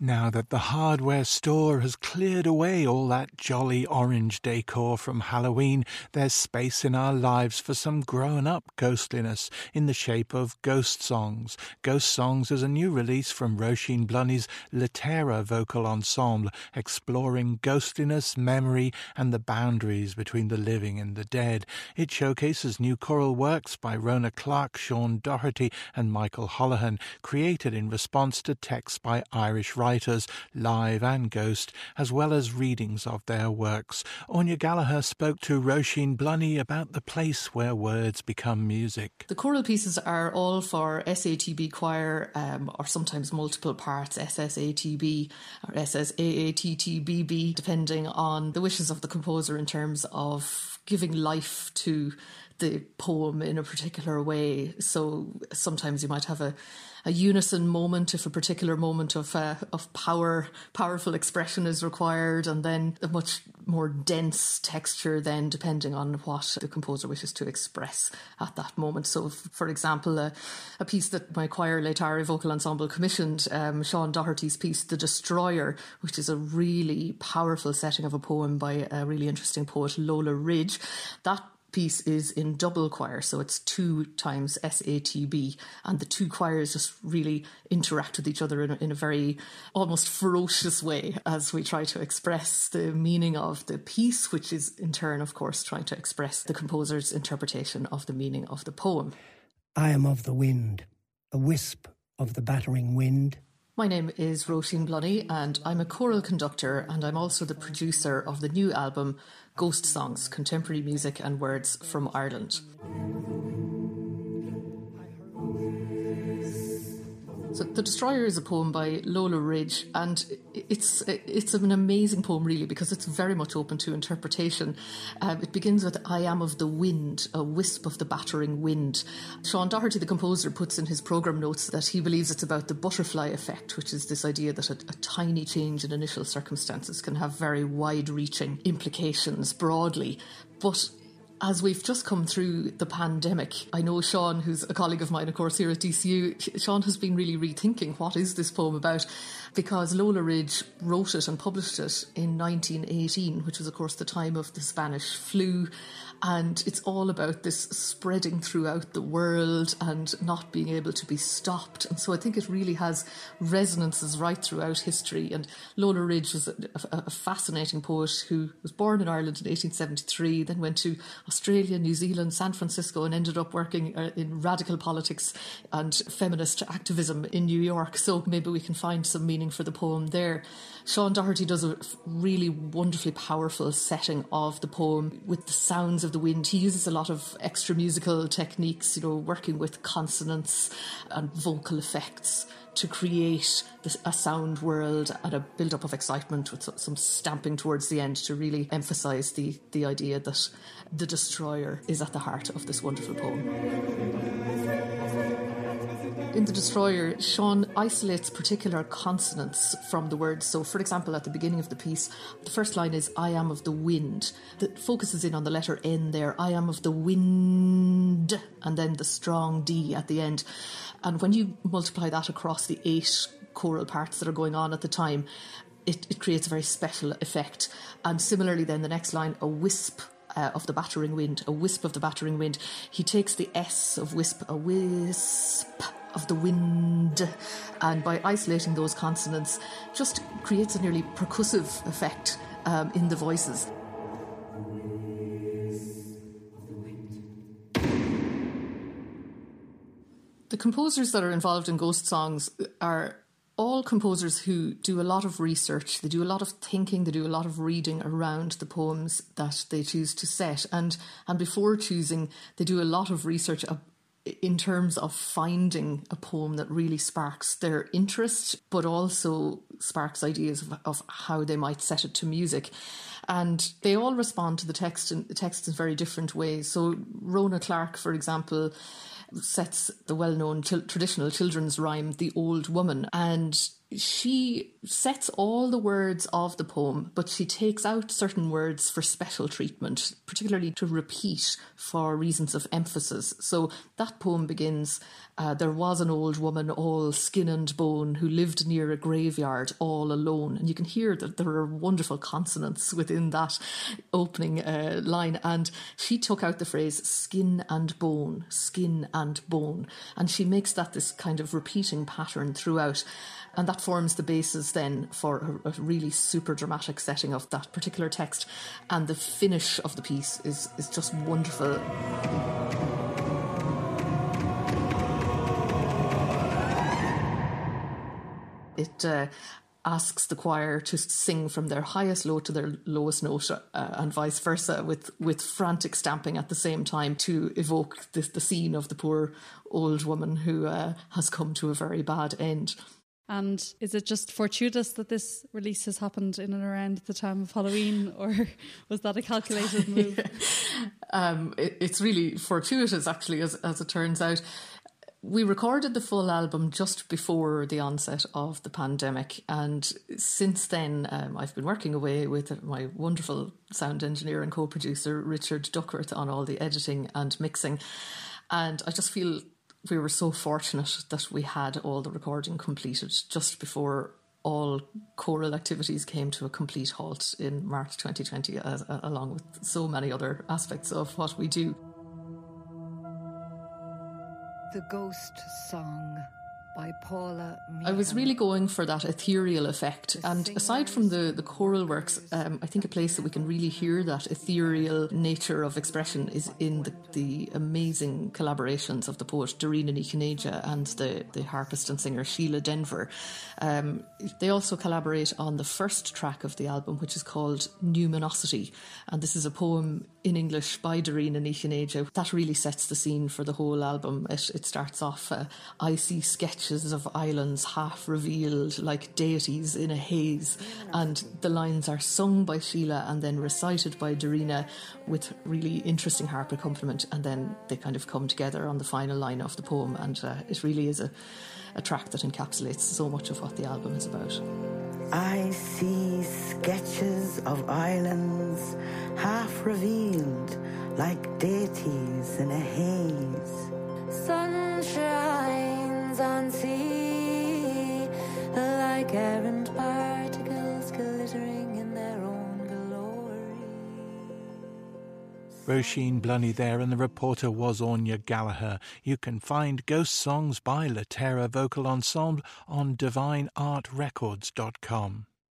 Now that the hardware store has cleared away all that jolly orange decor from Halloween, there's space in our lives for some grown up ghostliness in the shape of Ghost Songs. Ghost Songs is a new release from Roisin Blunnie's Laetare vocal ensemble, exploring ghostliness, memory, and the boundaries between the living and the dead. It showcases new choral works by Rhona Clarke, Sean Doherty, and Michael Holohan, created in response to texts by Irish writers writers, live and ghost, as well as readings of their works. Anya Gallagher spoke to Roisin Blunnie about the place where words become music. The choral pieces are all for SATB choir, um, or sometimes multiple parts, SSATB or SSAATTBB, depending on the wishes of the composer in terms of giving life to the poem in a particular way. So sometimes you might have a a unison moment if a particular moment of uh, of power powerful expression is required and then a much more dense texture then depending on what the composer wishes to express at that moment so for example a, piece that my choir Laetare vocal ensemble commissioned um, Sean Doherty's piece The Destroyer which is a really powerful setting of a poem by a really interesting poet Lola Ridge that piece is in double choir, so it's two times SATB, and the two choirs just really interact with each other in a, in a very almost ferocious way as we try to express the meaning of the piece, which is in turn, of course, trying to express the composer's interpretation of the meaning of the poem. I am of the wind, a wisp of the battering wind. My name is Roisin Blunnie, and I'm a choral conductor, and I'm also the producer of the new album Ghost Songs Contemporary Music and Words from Ireland. So The Destroyer is a poem by Lola Ridge, and it's it's an amazing poem, really, because it's very much open to interpretation. Um, it begins with "I am of the wind, a wisp of the battering wind." Sean Doherty, the composer, puts in his program notes that he believes it's about the butterfly effect, which is this idea that a, a tiny change in initial circumstances can have very wide-reaching implications broadly. But as we've just come through the pandemic, I know Sean, who's a colleague of mine, of course, here at DCU, Sean has been really rethinking what is this poem about because Lola Ridge wrote it and published it in 1918, which was, of course, the time of the Spanish flu. And it's all about this spreading throughout the world and not being able to be stopped. And so I think it really has resonances right throughout history. And Lola Ridge was a, a, a fascinating poet who was born in Ireland in 1873, then went to Australia, New Zealand, San Francisco, and ended up working uh, in radical politics and feminist activism in New York. So maybe we can find some meaning for the poem there. Sean Doherty does a really wonderfully powerful setting of the poem with the sounds of the wind. He uses a lot of extra musical techniques, you know, working with consonants and vocal effects to create a sound world and a build up of excitement with some stamping towards the end to really emphasize the, the idea that the destroyer is at the heart of this wonderful poem. In The Destroyer, Sean isolates particular consonants from the words. So, for example, at the beginning of the piece, the first line is I am of the wind. That focuses in on the letter N there. I am of the wind, and then the strong D at the end. And when you multiply that across the eight choral parts that are going on at the time, it, it creates a very special effect. And similarly, then the next line, a wisp uh, of the battering wind, a wisp of the battering wind. He takes the S of wisp, a wisp of the wind, and by isolating those consonants, just creates a nearly percussive effect um, in the voices. The composers that are involved in ghost songs are all composers who do a lot of research, they do a lot of thinking, they do a lot of reading around the poems that they choose to set. And, and before choosing, they do a lot of research in terms of finding a poem that really sparks their interest, but also sparks ideas of, of how they might set it to music. And they all respond to the text in the text in very different ways. So Rhona Clarke, for example, sets the well-known traditional children's rhyme "The Old Woman," and she sets all the words of the poem, but she takes out certain words for special treatment, particularly to repeat for reasons of emphasis. So that poem begins uh, There was an old woman, all skin and bone, who lived near a graveyard all alone. And you can hear that there are wonderful consonants within that opening uh, line. And she took out the phrase skin and bone, skin and bone. And she makes that this kind of repeating pattern throughout. And that forms the basis then for a, a, really super dramatic setting of that particular text. And the finish of the piece is, is just wonderful. It uh, asks the choir to sing from their highest note to their lowest note, uh, and vice versa, with with frantic stamping at the same time to evoke the, the scene of the poor old woman who uh, has come to a very bad end. And is it just fortuitous that this release has happened in and around the time of Halloween, or was that a calculated move? um, it, it's really fortuitous, actually, as, as it turns out. We recorded the full album just before the onset of the pandemic, and since then, um, I've been working away with my wonderful sound engineer and co producer, Richard Duckworth, on all the editing and mixing. And I just feel we were so fortunate that we had all the recording completed just before all choral activities came to a complete halt in March 2020, as, uh, along with so many other aspects of what we do. The Ghost Song. I was really going for that ethereal effect, and aside from the the choral works, um, I think a place that we can really hear that ethereal nature of expression is in the, the amazing collaborations of the poet Dairena Ní and the the harpist and singer Síle Denvir. Um, they also collaborate on the first track of the album, which is called Numinosity, and this is a poem in English by Ní Chinnéide. That really sets the scene for the whole album. It, it starts off, uh, I see sketches of islands half revealed like deities in a haze. And the lines are sung by Síle and then recited by Dairena with really interesting harp accompaniment. And then they kind of come together on the final line of the poem. And uh, it really is a, a track that encapsulates so much of what the album is about. I see sketches of islands half revealed like deities in a haze. Roisin Blunnie there, and the reporter was Anya Gallagher. You can find Ghost Songs by Laetare Vocal Ensemble on divineartrecords.com.